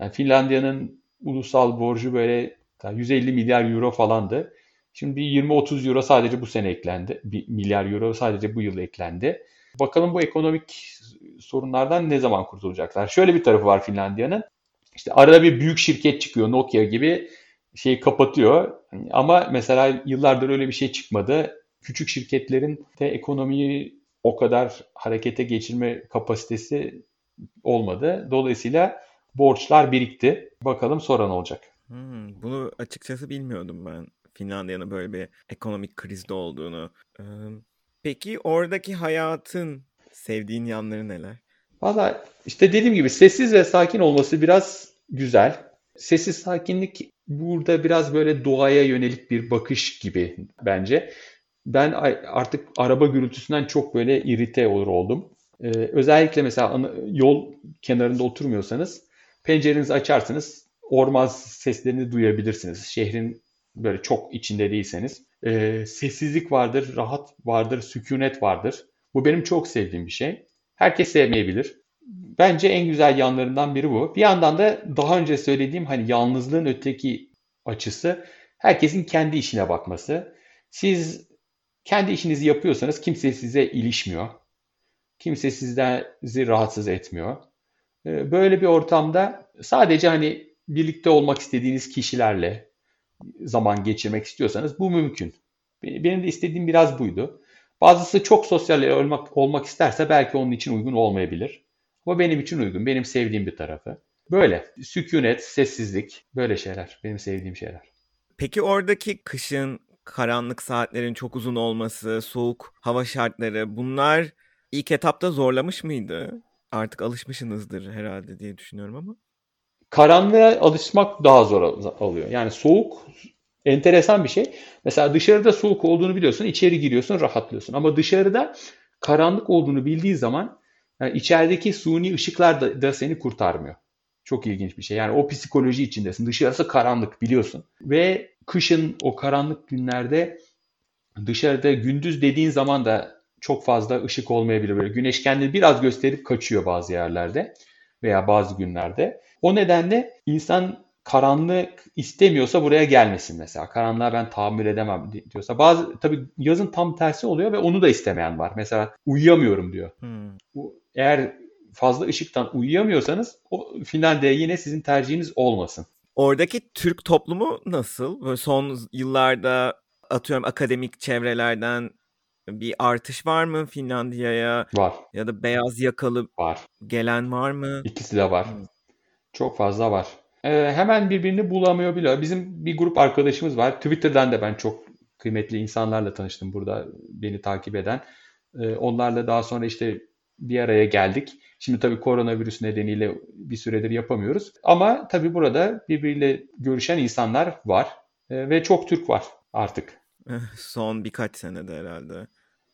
Speaker 2: Yani Finlandiya'nın ulusal borcu böyle 150 milyar euro falandı. Şimdi bir 20-30 euro sadece bu sene eklendi. Bir milyar euro sadece bu yıl eklendi. Bakalım bu ekonomik sorunlardan ne zaman kurtulacaklar? Şöyle bir tarafı var Finlandiya'nın. İşte arada bir büyük şirket çıkıyor Nokia gibi şeyi kapatıyor. Ama mesela yıllardır öyle bir şey çıkmadı. Küçük şirketlerin de ekonomiyi o kadar harekete geçirme kapasitesi olmadı. Dolayısıyla borçlar birikti. Bakalım sonra ne olacak?
Speaker 1: Hmm, bunu açıkçası bilmiyordum ben. Finlandiya'nın böyle bir ekonomik krizde olduğunu. peki oradaki hayatın sevdiğin yanları neler?
Speaker 2: Valla işte dediğim gibi sessiz ve sakin olması biraz güzel. Sessiz sakinlik burada biraz böyle doğaya yönelik bir bakış gibi bence. Ben artık araba gürültüsünden çok böyle irite olur oldum. Ee, özellikle mesela yol kenarında oturmuyorsanız pencerenizi açarsınız orman seslerini duyabilirsiniz. Şehrin böyle çok içinde değilseniz. Ee, sessizlik vardır, rahat vardır, sükunet vardır. Bu benim çok sevdiğim bir şey. Herkes sevmeyebilir. Bence en güzel yanlarından biri bu. Bir yandan da daha önce söylediğim hani yalnızlığın öteki açısı herkesin kendi işine bakması. Siz kendi işinizi yapıyorsanız kimse size ilişmiyor. Kimse sizi rahatsız etmiyor. Ee, böyle bir ortamda sadece hani birlikte olmak istediğiniz kişilerle zaman geçirmek istiyorsanız bu mümkün. Benim de istediğim biraz buydu. Bazısı çok sosyal olmak, olmak isterse belki onun için uygun olmayabilir. Ama benim için uygun. Benim sevdiğim bir tarafı. Böyle. Sükunet, sessizlik. Böyle şeyler. Benim sevdiğim şeyler.
Speaker 1: Peki oradaki kışın karanlık saatlerin çok uzun olması, soğuk hava şartları bunlar ilk etapta zorlamış mıydı? Artık alışmışsınızdır herhalde diye düşünüyorum ama.
Speaker 2: Karanlığa alışmak daha zor oluyor. Yani soğuk enteresan bir şey. Mesela dışarıda soğuk olduğunu biliyorsun, içeri giriyorsun, rahatlıyorsun. Ama dışarıda karanlık olduğunu bildiği zaman yani içerideki suni ışıklar da, da seni kurtarmıyor. Çok ilginç bir şey. Yani o psikoloji içindesin. Dışarısı karanlık biliyorsun. Ve kışın o karanlık günlerde dışarıda gündüz dediğin zaman da çok fazla ışık olmayabilir. Böyle güneş kendini biraz gösterip kaçıyor bazı yerlerde veya bazı günlerde. O nedenle insan karanlık istemiyorsa buraya gelmesin mesela. Karanlığa ben tahammül edemem diyorsa. Bazı tabii yazın tam tersi oluyor ve onu da istemeyen var. Mesela uyuyamıyorum diyor. Hmm. Eğer fazla ışıktan uyuyamıyorsanız o Finlandiya yine sizin tercihiniz olmasın.
Speaker 1: Oradaki Türk toplumu nasıl? Böyle son yıllarda atıyorum akademik çevrelerden bir artış var mı Finlandiya'ya?
Speaker 2: Var.
Speaker 1: Ya da beyaz yakalı
Speaker 2: var.
Speaker 1: gelen var mı?
Speaker 2: İkisi de var. Hmm. Çok fazla var. Ee, hemen birbirini bulamıyor bile. Bizim bir grup arkadaşımız var. Twitter'dan da ben çok kıymetli insanlarla tanıştım burada beni takip eden. Ee, onlarla daha sonra işte bir araya geldik. Şimdi tabii koronavirüs nedeniyle bir süredir yapamıyoruz. Ama tabii burada birbiriyle görüşen insanlar var. Ee, ve çok Türk var artık.
Speaker 1: Son birkaç senede herhalde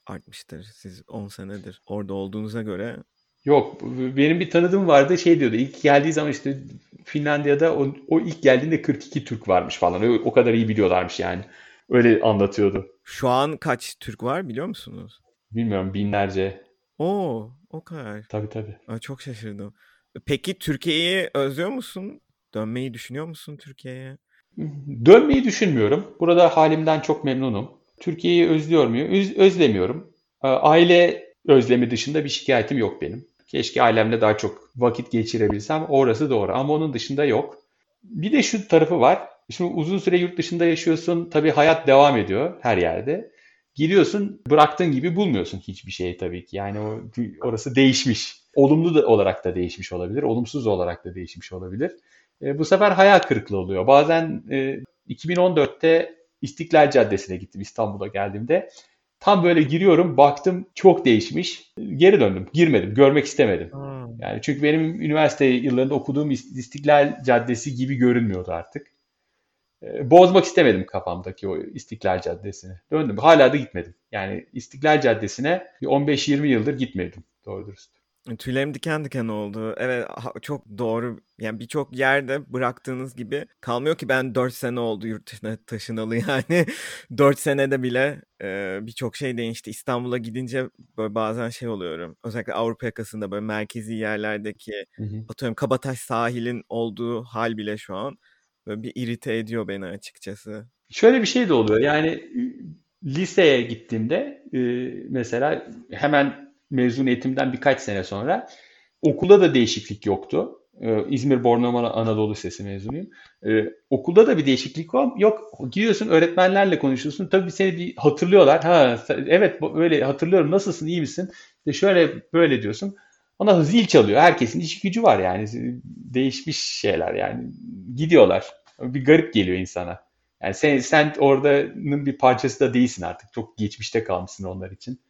Speaker 1: artmıştır. Siz 10 senedir orada olduğunuza göre
Speaker 2: Yok benim bir tanıdığım vardı şey diyordu ilk geldiği zaman işte Finlandiya'da o, o ilk geldiğinde 42 Türk varmış falan. O, o kadar iyi biliyorlarmış yani. Öyle anlatıyordu.
Speaker 1: Şu an kaç Türk var biliyor musunuz?
Speaker 2: Bilmiyorum binlerce.
Speaker 1: Oo, o kadar.
Speaker 2: Tabii tabii.
Speaker 1: Ay, çok şaşırdım. Peki Türkiye'yi özlüyor musun? Dönmeyi düşünüyor musun Türkiye'ye?
Speaker 2: Dönmeyi düşünmüyorum. Burada halimden çok memnunum. Türkiye'yi özlüyor muyum? Öz, özlemiyorum. Aile özlemi dışında bir şikayetim yok benim. Keşke ailemle daha çok vakit geçirebilsem. Orası doğru ama onun dışında yok. Bir de şu tarafı var. Şimdi uzun süre yurt dışında yaşıyorsun. Tabii hayat devam ediyor her yerde. Giriyorsun bıraktığın gibi bulmuyorsun hiçbir şeyi tabii ki. Yani o, orası değişmiş. Olumlu da olarak da değişmiş olabilir. Olumsuz olarak da değişmiş olabilir. E, bu sefer hayal kırıklığı oluyor. Bazen e, 2014'te İstiklal Caddesi'ne gittim İstanbul'a geldiğimde. Tam böyle giriyorum baktım çok değişmiş. Geri döndüm. Girmedim. Görmek istemedim. Hmm. Yani çünkü benim üniversite yıllarında okuduğum İstiklal Caddesi gibi görünmüyordu artık. Ee, bozmak istemedim kafamdaki o İstiklal Caddesi'ni. Döndüm. Hala da gitmedim. Yani İstiklal Caddesi'ne 15-20 yıldır gitmedim. Doğru dürüst.
Speaker 1: Tüylerim diken diken oldu. Evet çok doğru. Yani birçok yerde bıraktığınız gibi kalmıyor ki ben 4 sene oldu yurt dışına taşınalı yani. 4 senede bile e, birçok şey değişti. İstanbul'a gidince böyle bazen şey oluyorum. Özellikle Avrupa yakasında böyle merkezi yerlerdeki hı hı. atıyorum Kabataş sahilin olduğu hal bile şu an böyle bir irite ediyor beni açıkçası.
Speaker 2: Şöyle bir şey de oluyor. Yani liseye gittiğimde e, mesela hemen mezuniyetimden birkaç sene sonra okulda da değişiklik yoktu. Ee, İzmir Bornova Anadolu Lisesi mezunuyum. Ee, okulda da bir değişiklik yok. Gidiyorsun öğretmenlerle konuşuyorsun. Tabii seni bir hatırlıyorlar. Ha evet böyle hatırlıyorum. Nasılsın? iyi misin? İşte şöyle böyle diyorsun. Ona zil çalıyor. Herkesin iş gücü var yani. Değişmiş şeyler yani. Gidiyorlar. Bir garip geliyor insana. Yani sen, sen oradanın bir parçası da değilsin artık. Çok geçmişte kalmışsın onlar için.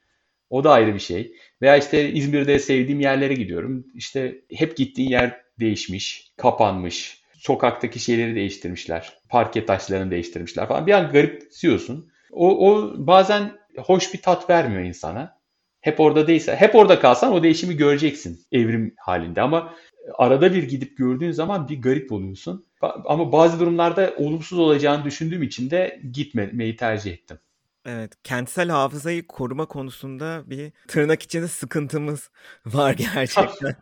Speaker 2: O da ayrı bir şey. Veya işte İzmir'de sevdiğim yerlere gidiyorum. İşte hep gittiğin yer değişmiş, kapanmış. Sokaktaki şeyleri değiştirmişler. Parke taşlarını değiştirmişler falan. Bir an garipsiyorsun. O, o bazen hoş bir tat vermiyor insana. Hep orada değilse, hep orada kalsan o değişimi göreceksin evrim halinde ama arada bir gidip gördüğün zaman bir garip oluyorsun. Ama bazı durumlarda olumsuz olacağını düşündüğüm için de gitmemeyi tercih ettim.
Speaker 1: Evet, kentsel hafızayı koruma konusunda bir tırnak içinde sıkıntımız var gerçekten.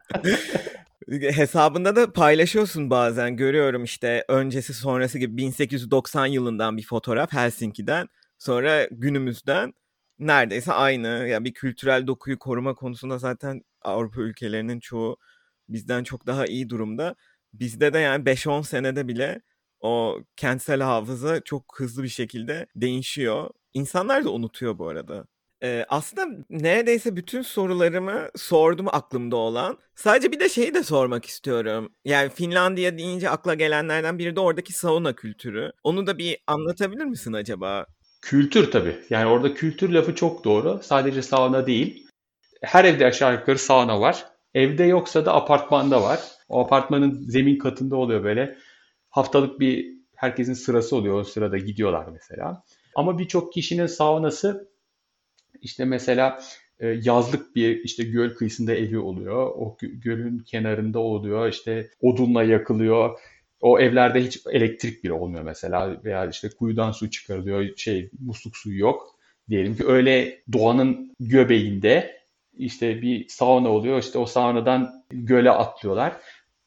Speaker 1: Hesabında da paylaşıyorsun bazen görüyorum işte öncesi sonrası gibi 1890 yılından bir fotoğraf Helsinki'den sonra günümüzden neredeyse aynı. Ya yani bir kültürel dokuyu koruma konusunda zaten Avrupa ülkelerinin çoğu bizden çok daha iyi durumda. Bizde de yani 5-10 senede bile o kentsel hafıza çok hızlı bir şekilde değişiyor. İnsanlar da unutuyor bu arada. Ee, aslında neredeyse bütün sorularımı sordum aklımda olan. Sadece bir de şeyi de sormak istiyorum. Yani Finlandiya deyince akla gelenlerden biri de oradaki sauna kültürü. Onu da bir anlatabilir misin acaba?
Speaker 2: Kültür tabii. Yani orada kültür lafı çok doğru. Sadece sauna değil. Her evde aşağı yukarı sauna var. Evde yoksa da apartmanda var. O apartmanın zemin katında oluyor böyle. Haftalık bir herkesin sırası oluyor. O sırada gidiyorlar mesela. Ama birçok kişinin saunası işte mesela e, yazlık bir işte göl kıyısında evi oluyor. O gölün kenarında oluyor. İşte odunla yakılıyor. O evlerde hiç elektrik bile olmuyor mesela veya işte kuyudan su çıkarılıyor. Şey musluk suyu yok. Diyelim ki öyle doğanın göbeğinde işte bir sauna oluyor. İşte o saunadan göle atlıyorlar.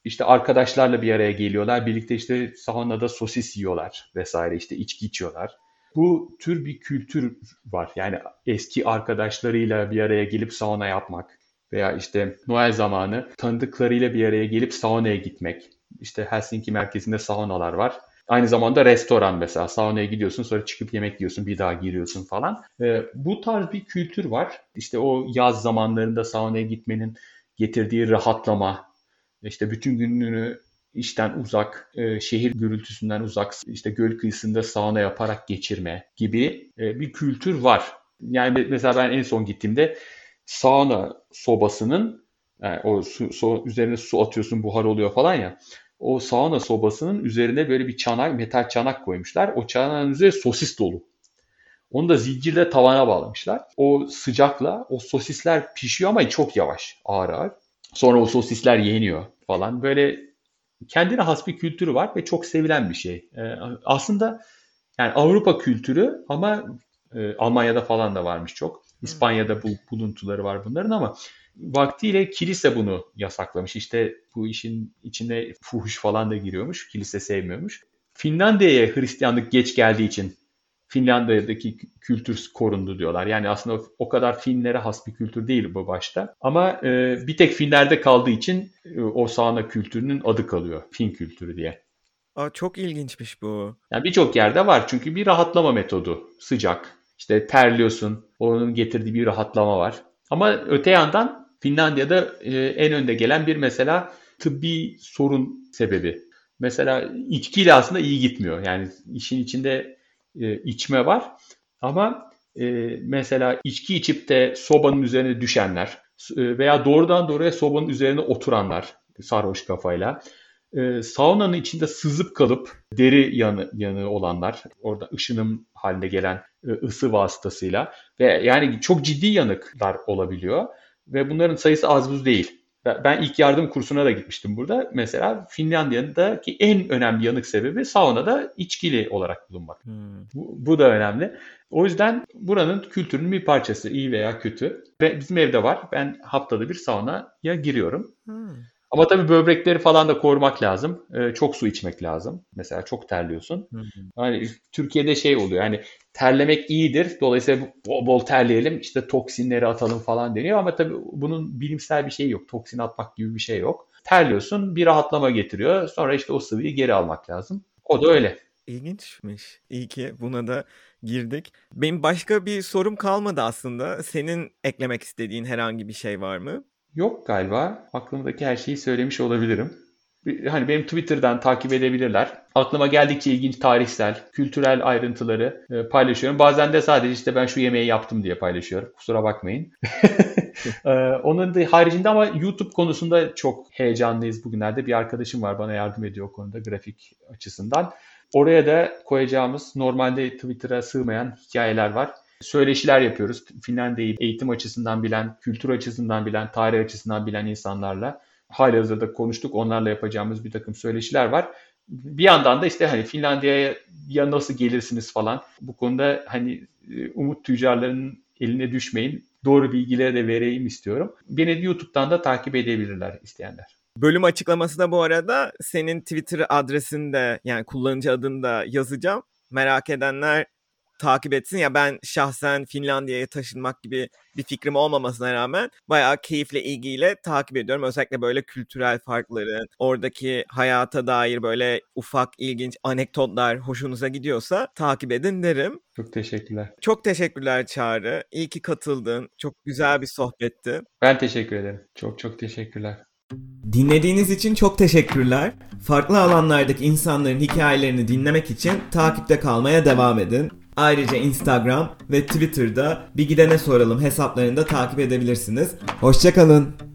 Speaker 2: İşte arkadaşlarla bir araya geliyorlar. Birlikte işte saunada sosis yiyorlar vesaire işte içki içiyorlar bu tür bir kültür var. Yani eski arkadaşlarıyla bir araya gelip sauna yapmak veya işte Noel zamanı tanıdıklarıyla bir araya gelip saunaya gitmek. İşte Helsinki merkezinde saunalar var. Aynı zamanda restoran mesela saunaya gidiyorsun sonra çıkıp yemek yiyorsun bir daha giriyorsun falan. Ee, bu tarz bir kültür var. İşte o yaz zamanlarında saunaya gitmenin getirdiği rahatlama, işte bütün gününü işten uzak, e, şehir gürültüsünden uzak, işte göl kıyısında sauna yaparak geçirme gibi e, bir kültür var. Yani mesela ben en son gittiğimde sauna sobasının yani o su, su, üzerine su atıyorsun buhar oluyor falan ya. O sauna sobasının üzerine böyle bir çanak, metal çanak koymuşlar. O çanağın üzerine sosis dolu. Onu da zincirle tavana bağlamışlar. O sıcakla o sosisler pişiyor ama çok yavaş, ağır ağır. Sonra o sosisler yeniyor falan. Böyle kendine has bir kültürü var ve çok sevilen bir şey. Ee, aslında yani Avrupa kültürü ama e, Almanya'da falan da varmış çok. İspanya'da bu buluntuları var bunların ama vaktiyle kilise bunu yasaklamış. İşte bu işin içine fuhuş falan da giriyormuş. Kilise sevmiyormuş. Finlandiya'ya Hristiyanlık geç geldiği için Finlandiya'daki kültür korundu diyorlar. Yani aslında o kadar Finlere has bir kültür değil bu başta. Ama e, bir tek Finlerde kaldığı için e, o sauna kültürünün adı kalıyor. Fin kültürü diye.
Speaker 1: Aa, çok ilginçmiş bu.
Speaker 2: Yani birçok yerde var çünkü bir rahatlama metodu. Sıcak. İşte terliyorsun. Onun getirdiği bir rahatlama var. Ama öte yandan Finlandiya'da e, en önde gelen bir mesela tıbbi sorun sebebi. Mesela içkiyle aslında iyi gitmiyor. Yani işin içinde e, içme var. Ama e, mesela içki içip de sobanın üzerine düşenler e, veya doğrudan doğruya sobanın üzerine oturanlar sarhoş kafayla e, saunanın içinde sızıp kalıp deri yanı, yanı olanlar orada ışınım haline gelen e, ısı vasıtasıyla ve yani çok ciddi yanıklar olabiliyor ve bunların sayısı az buz değil. Ben ilk yardım kursuna da gitmiştim burada. Mesela Finlandiya'daki en önemli yanık sebebi saunada içkili olarak bulunmak. Hmm. Bu, bu da önemli. O yüzden buranın kültürünün bir parçası iyi veya kötü. Ve bizim evde var. Ben haftada bir saunaya giriyorum. Hmm. Ama tabii böbrekleri falan da korumak lazım. Ee, çok su içmek lazım. Mesela çok terliyorsun. Hı Hani Türkiye'de şey oluyor. Hani terlemek iyidir. Dolayısıyla bol bol terleyelim. işte toksinleri atalım falan deniyor ama tabii bunun bilimsel bir şeyi yok. Toksin atmak gibi bir şey yok. Terliyorsun, bir rahatlama getiriyor. Sonra işte o sıvıyı geri almak lazım. O da öyle.
Speaker 1: İlginçmiş. İyi ki buna da girdik. Benim başka bir sorum kalmadı aslında. Senin eklemek istediğin herhangi bir şey var mı?
Speaker 2: Yok galiba. Aklımdaki her şeyi söylemiş olabilirim. Hani benim Twitter'dan takip edebilirler. Aklıma geldikçe ilginç tarihsel, kültürel ayrıntıları e, paylaşıyorum. Bazen de sadece işte ben şu yemeği yaptım diye paylaşıyorum. Kusura bakmayın. e, onun da haricinde ama YouTube konusunda çok heyecanlıyız bugünlerde. Bir arkadaşım var bana yardım ediyor o konuda grafik açısından. Oraya da koyacağımız normalde Twitter'a sığmayan hikayeler var söyleşiler yapıyoruz. Finlandiya'yı eğitim açısından bilen, kültür açısından bilen, tarih açısından bilen insanlarla hali hazırda konuştuk. Onlarla yapacağımız bir takım söyleşiler var. Bir yandan da işte hani Finlandiya'ya ya nasıl gelirsiniz falan. Bu konuda hani e, umut tüccarlarının eline düşmeyin. Doğru bilgileri de vereyim istiyorum. Beni YouTube'dan da takip edebilirler isteyenler.
Speaker 1: Bölüm açıklamasında bu arada senin Twitter adresini de yani kullanıcı adını da yazacağım. Merak edenler takip etsin. Ya ben şahsen Finlandiya'ya taşınmak gibi bir fikrim olmamasına rağmen bayağı keyifle ilgiyle takip ediyorum. Özellikle böyle kültürel farkların, oradaki hayata dair böyle ufak ilginç anekdotlar hoşunuza gidiyorsa takip edin derim.
Speaker 2: Çok teşekkürler.
Speaker 1: Çok teşekkürler Çağrı. İyi ki katıldın. Çok güzel bir sohbetti.
Speaker 2: Ben teşekkür ederim. Çok çok teşekkürler.
Speaker 1: Dinlediğiniz için çok teşekkürler. Farklı alanlardaki insanların hikayelerini dinlemek için takipte kalmaya devam edin. Ayrıca Instagram ve Twitter'da bir gidene soralım hesaplarını da takip edebilirsiniz. Hoşçakalın.